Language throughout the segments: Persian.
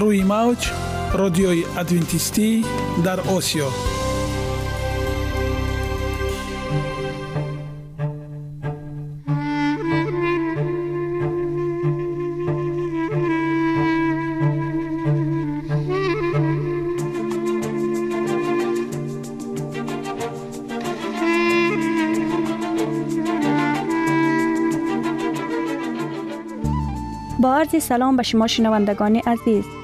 روی موج رادیوی ادوینتیستی در آسیا. با عرض سلام به شما شنوندگان عزیز.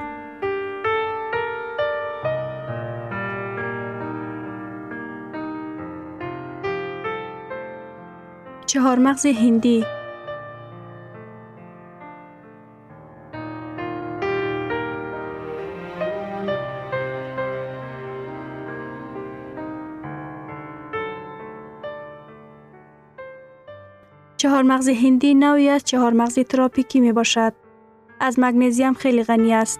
چهار مغز هندی چهار مغز هندی نوعی از چهار مغز تراپیکی می باشد. از مگنزیم خیلی غنی است.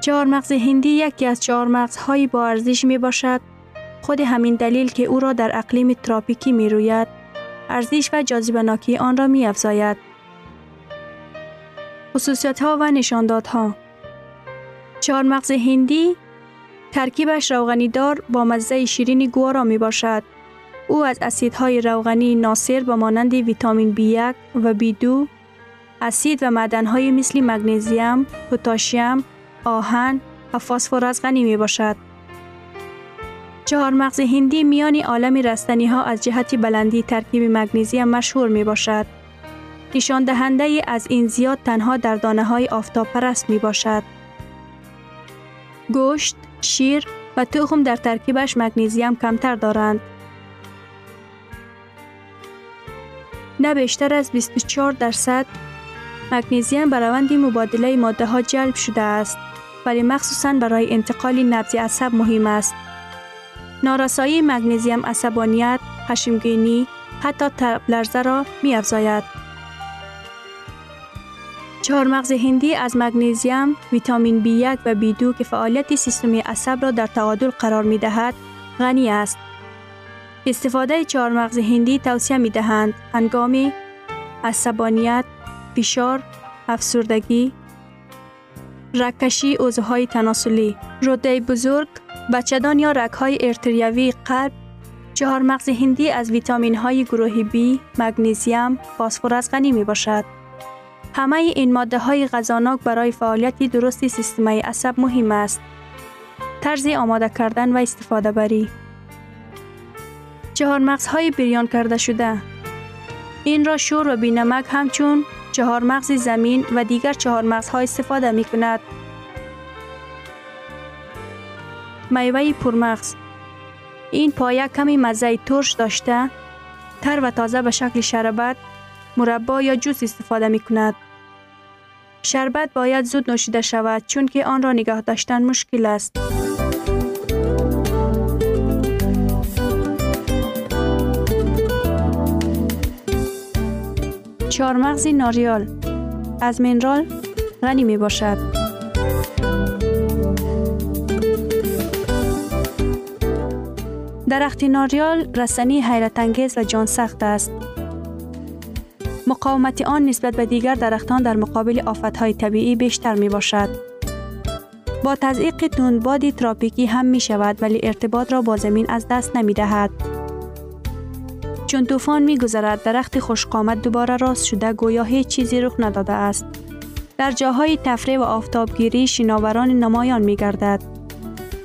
چهار مغز هندی یکی از چهار مغزهایی با ارزش می باشد. خود همین دلیل که او را در اقلیم تراپیکی می روید، ارزش و جاذبه آن را می افزاید. خصوصیت ها و نشاندادها چهار مغز هندی ترکیبش روغنی دار با مزه شیرین گوارا می باشد. او از اسیدهای روغنی ناصر به مانند ویتامین B1 و B2 اسید و معدنهای مثل مگنیزیم، پتاسیم، آهن و فسفر غنی می باشد. چهار مغز هندی میان عالم رستنی ها از جهت بلندی ترکیب مگنیزیم مشهور می باشد. نشان دهنده از این زیاد تنها در دانه های آفتاب پرست می باشد. گوشت، شیر و تخم در ترکیبش مگنیزیم کمتر دارند. نه بیشتر از 24 درصد مگنیزیم به روند مبادله ماده ها جلب شده است ولی مخصوصا برای انتقال نبض عصب مهم است. نارسایی مگنیزیم عصبانیت، خشمگینی، حتی تب لرزه را می افزاید. مغز هندی از مگنیزیم، ویتامین B1 و B2 که فعالیت سیستم عصب را در تعادل قرار می دهد، غنی است. استفاده مغز هندی توصیه می دهند هنگام عصبانیت، فشار، افسردگی، رکشی عضوهای تناسلی، روده بزرگ، بچدان یا رکهای ارتریوی قلب، چهار مغز هندی از ویتامین های گروه B، مگنیزیم، فسفر غنی می باشد. همه این ماده های غذاناک برای فعالیت درست سیستم عصب مهم است. طرز آماده کردن و استفاده بری چهار مغز های بریان کرده شده این را شور و بینمک همچون چهار مغز زمین و دیگر چهار مغز ها استفاده می کند. میوه پرمغز این پایه کمی مزه ترش داشته تر و تازه به شکل شربت مربا یا جوس استفاده می کند. شربت باید زود نوشیده شود چون که آن را نگاه داشتن مشکل است. چهارمغز ناریال از منرال غنی می باشد. درخت ناریال رسنی حیرت انگیز و جان سخت است. مقاومت آن نسبت به دیگر درختان در مقابل آفتهای طبیعی بیشتر می باشد. با تزریق تندباد تراپیکی هم می شود ولی ارتباط را با زمین از دست نمی دهد. چون طوفان می گذرد درخت خوشقامت دوباره راست شده گویا هیچ چیزی رخ نداده است. در جاهای تفریح و آفتابگیری شناوران نمایان می گردد.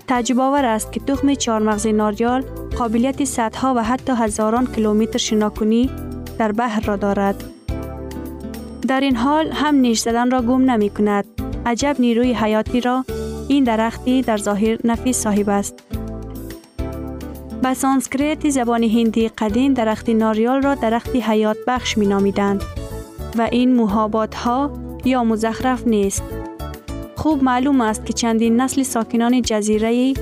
تعجب آور است که تخم چهارمغز ناریال قابلیت صدها و حتی هزاران کیلومتر شناکنی در بحر را دارد. در این حال هم نیش زدن را گم نمی کند. عجب نیروی حیاتی را این درختی در ظاهر نفیس صاحب است. به سانسکریت زبان هندی قدیم درخت ناریال را درخت حیات بخش می نامیدند و این محابات ها یا مزخرف نیست. خوب معلوم است که چندین نسل ساکنان جزیره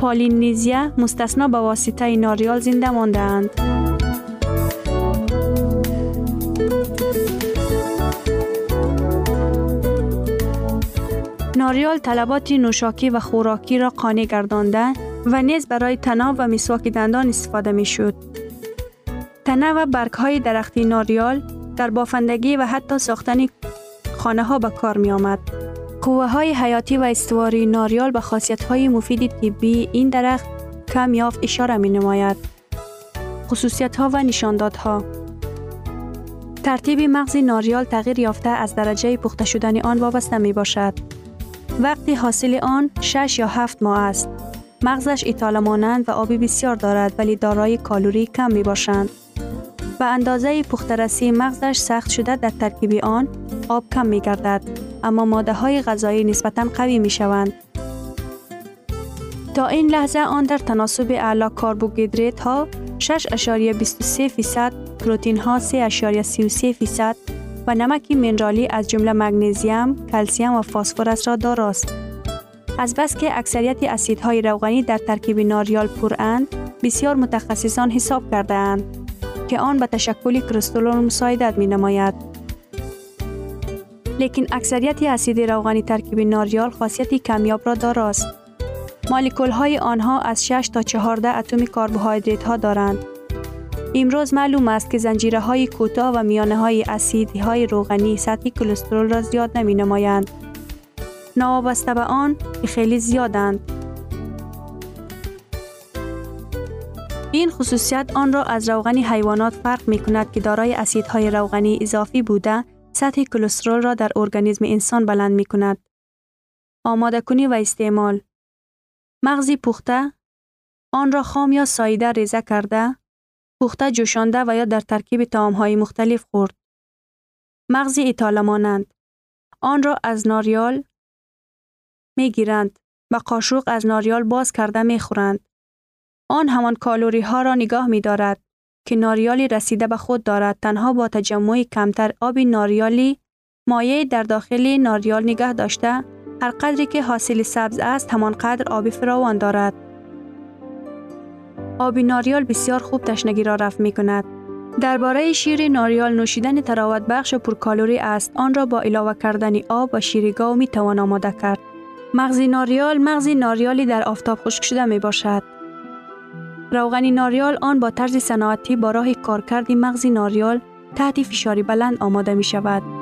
پالینیزیا مستثنا به واسطه ناریال زنده مانده اند. ناریال طلبات نوشاکی و خوراکی را قانع گردانده و نیز برای تناب و مسواک دندان استفاده می شد. تنه و برگ های درختی ناریال در بافندگی و حتی ساختن خانه ها به کار می آمد. قوه های حیاتی و استواری ناریال به خاصیت های مفید طبی این درخت کم یافت اشاره می نماید. خصوصیت ها و نشاندادها ترتیب مغز ناریال تغییر یافته از درجه پخته شدن آن وابسته می باشد. وقتی حاصل آن 6 یا 7 ماه است. مغزش ایتال مانند و آبی بسیار دارد ولی دارای کالوری کم می باشند. به اندازه پخترسی مغزش سخت شده در ترکیب آن آب کم می گردد اما ماده های غذایی نسبتا قوی می شوند. تا این لحظه آن در تناسب اعلا کربوهیدرات ها 6.23 فیصد، پروتین ها 3.33 فیصد و نمک منرالی از جمله مگنیزیم، کلسیم و فسفر را داراست. از بس که اکثریت اسیدهای روغنی در ترکیب ناریال پراند، بسیار متخصصان حساب کرده اند که آن به تشکل کرستولون مساعدت می نماید. لیکن اکثریت اسید روغنی ترکیب ناریال خاصیت کمیاب را داراست. مالیکول های آنها از 6 تا 14 اتم کربوهیدرات ها دارند. امروز معلوم است که زنجیره های کوتاه و میانه های اسیدی های روغنی سطح کلسترول را زیاد نمی نمایند. نوابسته به آن خیلی زیادند. این خصوصیت آن را از روغن حیوانات فرق می کند که دارای اسیدهای روغنی اضافی بوده سطح کلسترول را در ارگانیسم انسان بلند می کند. آماده کنی و استعمال مغزی پخته آن را خام یا سایده ریزه کرده پخته جوشانده و یا در ترکیب های مختلف خورد. مغزی ایتاله مانند آن را از ناریال می گیرند و قاشق از ناریال باز کرده می خورند. آن همان کالوری ها را نگاه می دارد که ناریالی رسیده به خود دارد تنها با تجمع کمتر آب ناریالی مایع در داخل ناریال نگاه داشته هر قدری که حاصل سبز است همان قدر آب فراوان دارد. آب ناریال بسیار خوب تشنگی را رفع می کند. درباره شیر ناریال نوشیدن تراوت بخش و پرکالوری است. آن را با علاوه کردن آب و شیرگاو می توان آماده کرد. مغز ناریال مغز ناریالی در آفتاب خشک شده می باشد. روغن ناریال آن با طرز صنعتی با راه کارکرد مغز ناریال تحت فشاری بلند آماده می شود.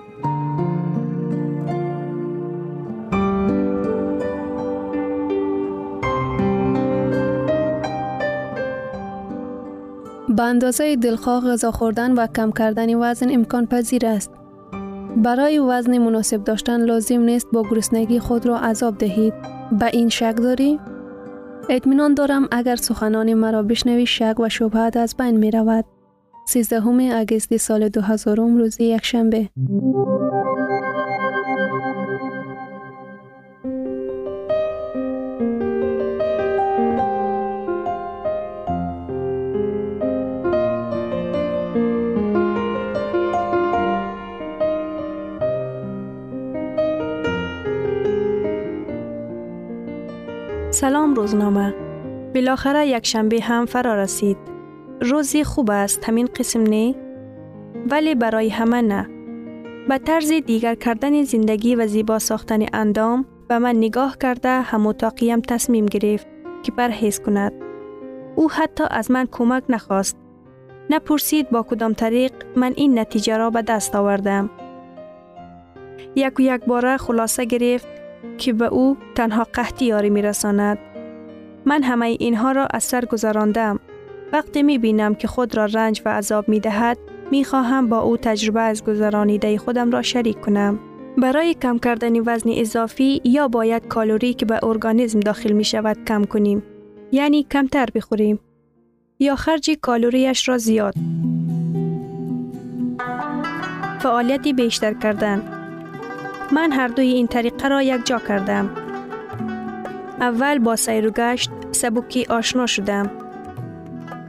به اندازه دلخواه غذا خوردن و کم کردن وزن امکان پذیر است. برای وزن مناسب داشتن لازم نیست با گرسنگی خود را عذاب دهید. به این شک داری؟ اطمینان دارم اگر سخنان مرا بشنوی شک و شبهت از بین می رود. 13 اگست سال 2000 روز یک سلام روزنامه. بالاخره یک شنبه هم فرا رسید. روزی خوب است همین قسم نه؟ ولی برای همه نه. به طرز دیگر کردن زندگی و زیبا ساختن اندام به من نگاه کرده هم تصمیم گرفت که پرهیز کند. او حتی از من کمک نخواست. نپرسید با کدام طریق من این نتیجه را به دست آوردم. یک و یک باره خلاصه گرفت که به او تنها قحطی یاری می رساند. من همه اینها را از سر گذراندم. وقتی می بینم که خود را رنج و عذاب می دهد، می خواهم با او تجربه از گذرانیده خودم را شریک کنم. برای کم کردن وزن اضافی یا باید کالوری که به ارگانیسم داخل می شود کم کنیم. یعنی کمتر بخوریم. یا خرج کالوریش را زیاد. فعالیتی بیشتر کردن من هر دوی این طریقه را یک جا کردم. اول با سیر و گشت سبکی آشنا شدم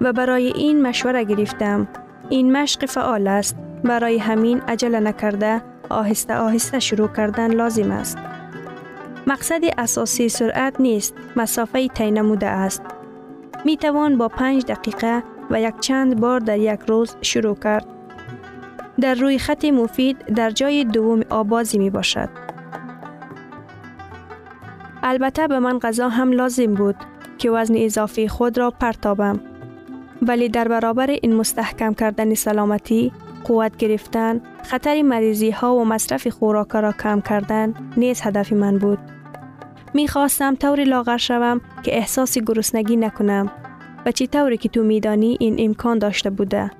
و برای این مشوره گرفتم. این مشق فعال است. برای همین عجله نکرده آهسته آهسته شروع کردن لازم است. مقصد اساسی سرعت نیست، مسافه طی نموده است. می توان با پنج دقیقه و یک چند بار در یک روز شروع کرد. در روی خط مفید در جای دوم آبازی می باشد. البته به من غذا هم لازم بود که وزن اضافی خود را پرتابم. ولی در برابر این مستحکم کردن سلامتی، قوت گرفتن، خطر مریضی ها و مصرف خوراک را کم کردن نیز هدف من بود. می خواستم طوری لاغر شوم که احساس گرسنگی نکنم و چی طوری که تو میدانی این امکان داشته بوده.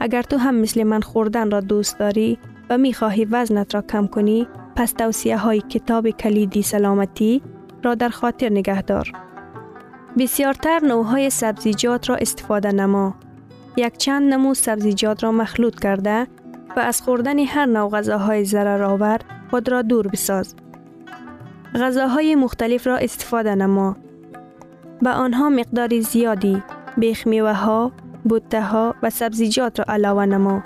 اگر تو هم مثل من خوردن را دوست داری و می خواهی وزنت را کم کنی پس توصیه های کتاب کلیدی سلامتی را در خاطر نگه دار. بسیارتر نوع سبزیجات را استفاده نما. یک چند نمو سبزیجات را مخلوط کرده و از خوردن هر نوع غذاهای ضررآور خود را دور بساز. غذاهای مختلف را استفاده نما. به آنها مقدار زیادی بیخ ها، بوته ها و سبزیجات را علاوه نما.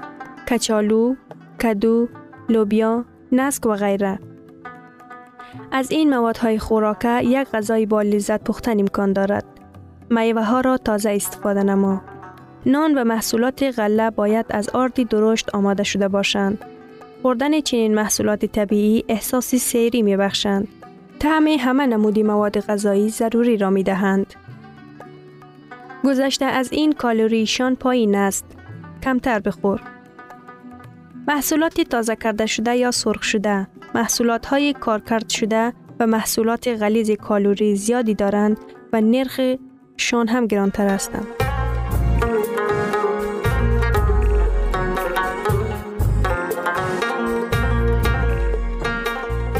کچالو، کدو، لوبیا، نسک و غیره. از این موادهای خوراکه یک غذای با لذت پختن امکان دارد. میوه ها را تازه استفاده نما. نان و محصولات غله باید از آردی درشت آماده شده باشند. خوردن چنین محصولات طبیعی احساسی سیری می بخشند. طعم همه نمودی مواد غذایی ضروری را می دهند. گذشته از این کالوریشان پایین است. کمتر بخور. محصولات تازه کرده شده یا سرخ شده، محصولات های کارکرد شده و محصولات غلیظ کالوری زیادی دارند و نرخ شان هم گرانتر هستند.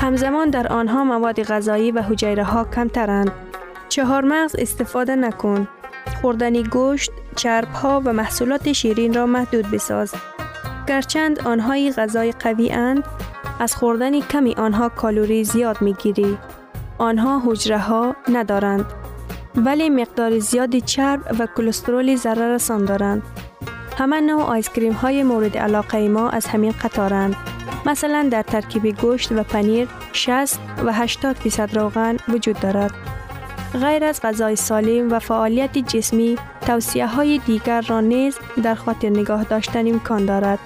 همزمان در آنها مواد غذایی و حجیره ها کمترند. چهار مغز استفاده نکن. خوردن گوشت، چرب ها و محصولات شیرین را محدود بساز. گرچند آنهای غذای قوی اند، از خوردن کمی آنها کالوری زیاد می گیری. آنها حجره ها ندارند. ولی مقدار زیادی چرب و کلسترول ضرر رسان دارند. همه نوع آیسکریم های مورد علاقه ما از همین قطارند. مثلا در ترکیب گوشت و پنیر 60 و 80 فیصد روغن وجود دارد. غیر از غذای سالم و فعالیت جسمی توصیه های دیگر را نیز در خاطر نگاه داشتن امکان دارد.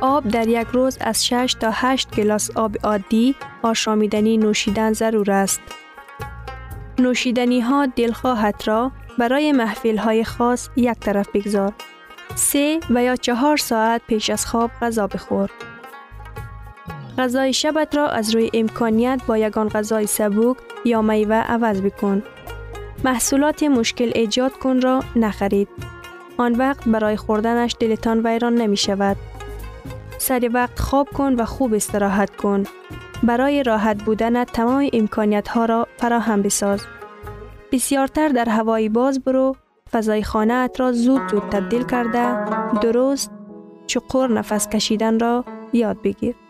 آب در یک روز از 6 تا 8 گلاس آب عادی آشامیدنی نوشیدن ضرور است. نوشیدنی ها دلخواهت را برای محفل های خاص یک طرف بگذار. سه و یا چهار ساعت پیش از خواب غذا بخور. غذای شبت را از روی امکانیت با یگان غذای سبوک یا میوه عوض بکن. محصولات مشکل ایجاد کن را نخرید. آن وقت برای خوردنش دلتان ویران نمی شود. سر وقت خواب کن و خوب استراحت کن. برای راحت بودن تمام امکانیت ها را فراهم بساز. بسیارتر در هوای باز برو فضای خانه ات را زود زود تبدیل کرده درست چقور نفس کشیدن را یاد بگیر.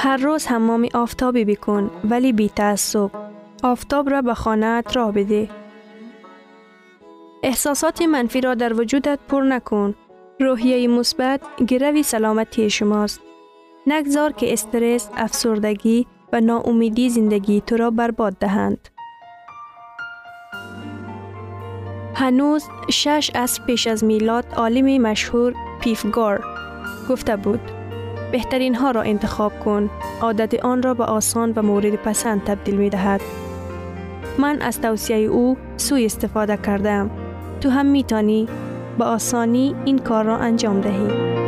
هر روز حمام آفتابی بکن ولی بی تعصب. آفتاب را به خانه ات را بده. احساسات منفی را در وجودت پر نکن. روحیه مثبت گروی سلامتی شماست. نگذار که استرس، افسردگی و ناامیدی زندگی تو را برباد دهند. هنوز شش از پیش از میلاد عالم مشهور پیفگار گفته بود بهترین ها را انتخاب کن. عادت آن را به آسان و مورد پسند تبدیل می دهد من از توصیه او سوی استفاده کردم. تو هم می تانی به آسانی این کار را انجام دهی.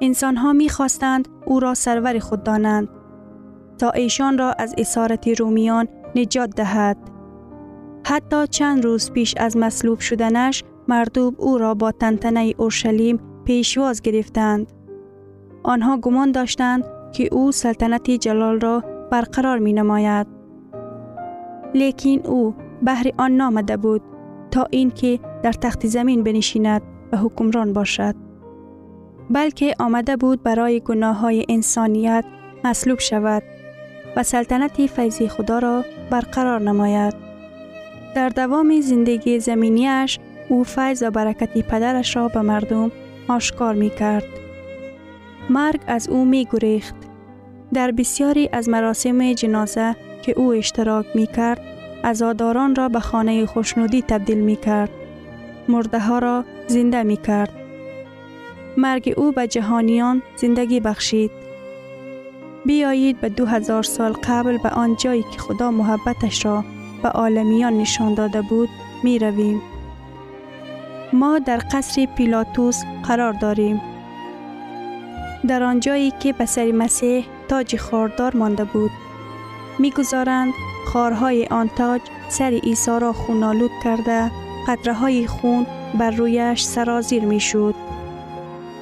انسان ها می خواستند او را سرور خود دانند تا ایشان را از اسارت رومیان نجات دهد. حتی چند روز پیش از مصلوب شدنش مردوب او را با تنتنه اورشلیم پیشواز گرفتند. آنها گمان داشتند که او سلطنت جلال را برقرار می نماید. لیکن او بهر آن نامده بود تا اینکه در تخت زمین بنشیند و حکمران باشد. بلکه آمده بود برای گناه های انسانیت مصلوب شود و سلطنت فیضی خدا را برقرار نماید. در دوام زندگی زمینیش او فیض و برکتی پدرش را به مردم آشکار می کرد. مرگ از او می گریخت. در بسیاری از مراسم جنازه که او اشتراک می کرد، ازاداران را به خانه خوشنودی تبدیل می کرد. مرده ها را زنده می کرد. مرگ او به جهانیان زندگی بخشید. بیایید به دو هزار سال قبل به آن جایی که خدا محبتش را به عالمیان نشان داده بود می رویم. ما در قصر پیلاتوس قرار داریم. در آنجایی که به سر مسیح تاج خاردار مانده بود. می‌گذارند خارهای آن تاج سر عیسی را خونالود کرده قطره های خون بر رویش سرازیر می شود.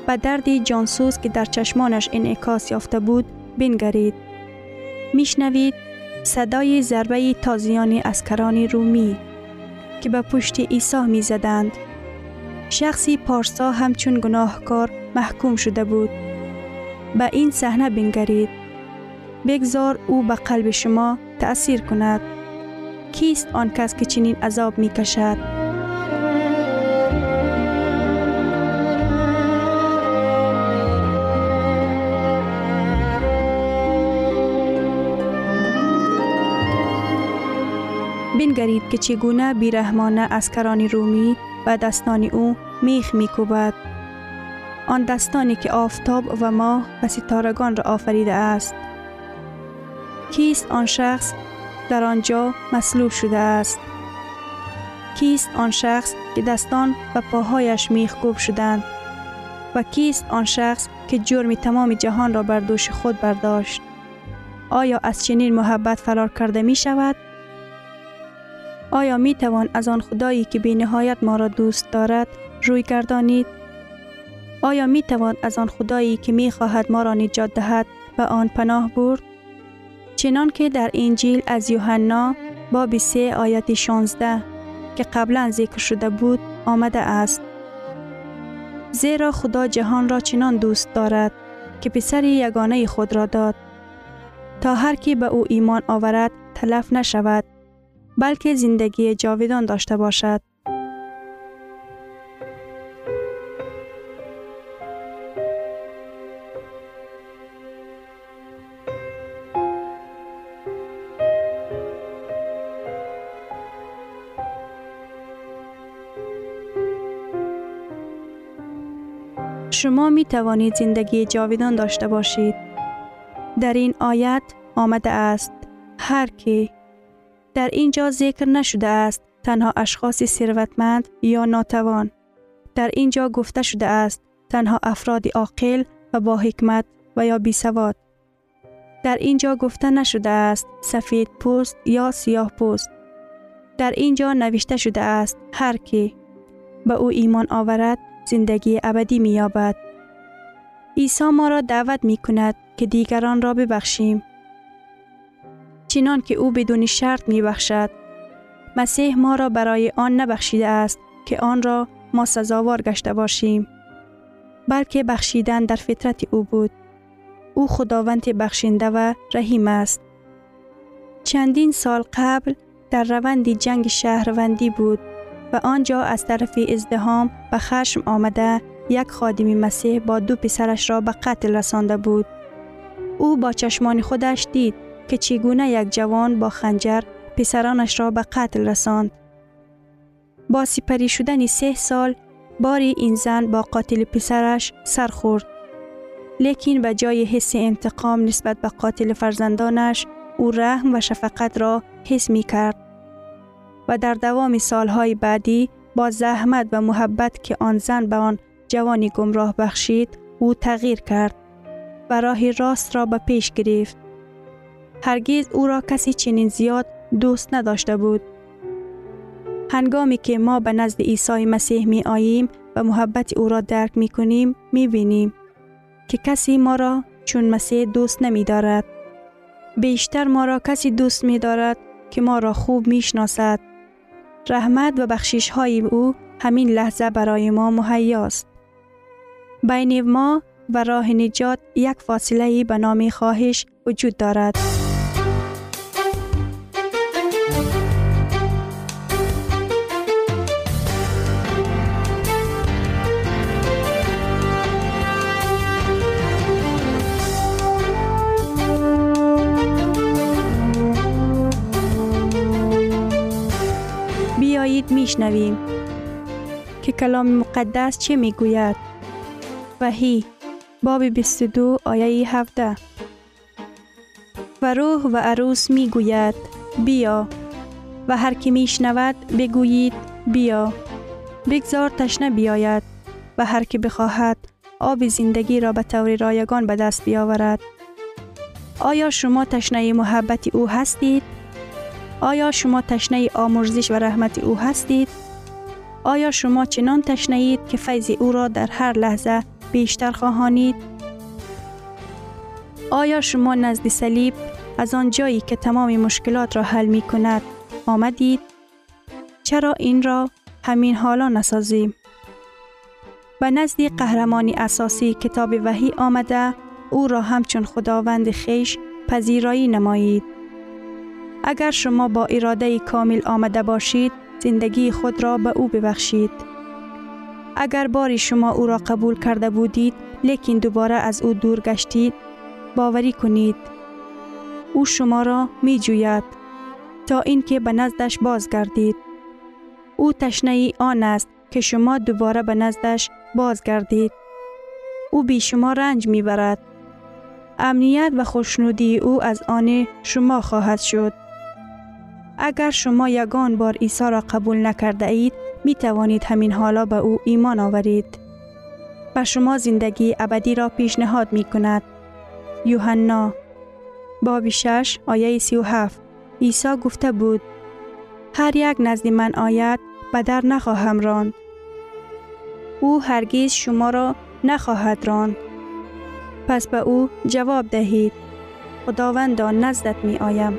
به دردی جانسوز که در چشمانش انعکاس یافته بود بنگرید. میشنوید صدای ضربه تازیان اسکران رومی که به پشت عیسی می زدند. شخصی پارسا همچون گناهکار محکوم شده بود. به این صحنه بنگرید. بگذار او به قلب شما تأثیر کند. کیست آن کس که چنین عذاب می کشد؟ بنگرید که چگونه بیرحمانه اسکران رومی و دستان او میخ میکوبد. آن دستانی که آفتاب و ماه و ستارگان را آفریده است. کیست آن شخص در آنجا مصلوب شده است؟ کیست آن شخص که دستان و پاهایش میخ کوب شدند؟ و کیست آن شخص که جرم تمام جهان را بر دوش خود برداشت؟ آیا از چنین محبت فرار کرده می شود؟ آیا می توان از آن خدایی که بی نهایت ما را دوست دارد روی گردانید؟ آیا می توان از آن خدایی که می خواهد ما را نجات دهد به آن پناه برد؟ چنان که در انجیل از یوحنا باب 3 آیت 16 که قبلا ذکر شده بود آمده است. زیرا خدا جهان را چنان دوست دارد که پسر یگانه خود را داد تا هر کی به او ایمان آورد تلف نشود بلکه زندگی جاویدان داشته باشد. شما می توانید زندگی جاویدان داشته باشید. در این آیت آمده است هر کی در اینجا ذکر نشده است تنها اشخاص ثروتمند یا ناتوان. در اینجا گفته شده است تنها افراد عاقل و با حکمت و یا بی سواد. در اینجا گفته نشده است سفید پوست یا سیاه پوست. در اینجا نوشته شده است هر کی به او ایمان آورد زندگی ابدی می یابد. عیسی ما را دعوت می کند که دیگران را ببخشیم چنان که او بدون شرط می بخشد. مسیح ما را برای آن نبخشیده است که آن را ما سزاوار گشته باشیم. بلکه بخشیدن در فطرت او بود. او خداوند بخشنده و رحیم است. چندین سال قبل در روند جنگ شهروندی بود و آنجا از طرف ازدهام و خشم آمده یک خادم مسیح با دو پسرش را به قتل رسانده بود. او با چشمان خودش دید که چگونه یک جوان با خنجر پسرانش را به قتل رساند. با سپری شدن سه سال باری این زن با قاتل پسرش سر خورد. لیکن به جای حس انتقام نسبت به قاتل فرزندانش او رحم و شفقت را حس می کرد. و در دوام سالهای بعدی با زحمت و محبت که آن زن به آن جوانی گمراه بخشید او تغییر کرد و راه راست را به پیش گرفت. هرگز او را کسی چنین زیاد دوست نداشته بود. هنگامی که ما به نزد عیسی مسیح می آییم و محبت او را درک می کنیم می بینیم که کسی ما را چون مسیح دوست نمی دارد. بیشتر ما را کسی دوست می دارد که ما را خوب می شناسد. رحمت و بخشش های او همین لحظه برای ما مهیاست. بین ما و راه نجات یک فاصله به نام خواهش وجود دارد. میشنویم. که کلام مقدس چه می‌گوید؟ وحی باب 22 آیه 17 و روح و عروس می گوید بیا. و هر کی می شنود بگویید بیا. بگذار تشنه بیاید. و هر کی بخواهد آب زندگی را به طور رایگان به دست بیاورد. آیا شما تشنه محبت او هستید؟ آیا شما تشنه آمرزش و رحمت او هستید؟ آیا شما چنان تشنه که فیض او را در هر لحظه بیشتر خواهانید؟ آیا شما نزد صلیب از آن جایی که تمام مشکلات را حل می کند آمدید؟ چرا این را همین حالا نسازیم؟ به نزد قهرمانی اساسی کتاب وحی آمده او را همچون خداوند خیش پذیرایی نمایید. اگر شما با اراده کامل آمده باشید زندگی خود را به او ببخشید. اگر باری شما او را قبول کرده بودید لیکن دوباره از او دور گشتید باوری کنید. او شما را می جوید تا اینکه به نزدش بازگردید. او تشنه آن است که شما دوباره به نزدش بازگردید. او بی شما رنج می برد امنیت و خوشنودی او از آن شما خواهد شد. اگر شما یگان بار عیسی را قبول نکرده اید می توانید همین حالا به او ایمان آورید. و شما زندگی ابدی را پیشنهاد می کند. یوحنا باب 6 آیه 37 عیسی گفته بود هر یک نزد من آید به در نخواهم راند. او هرگیز شما را نخواهد راند. پس به او جواب دهید. خداوندا نزدت می آیم.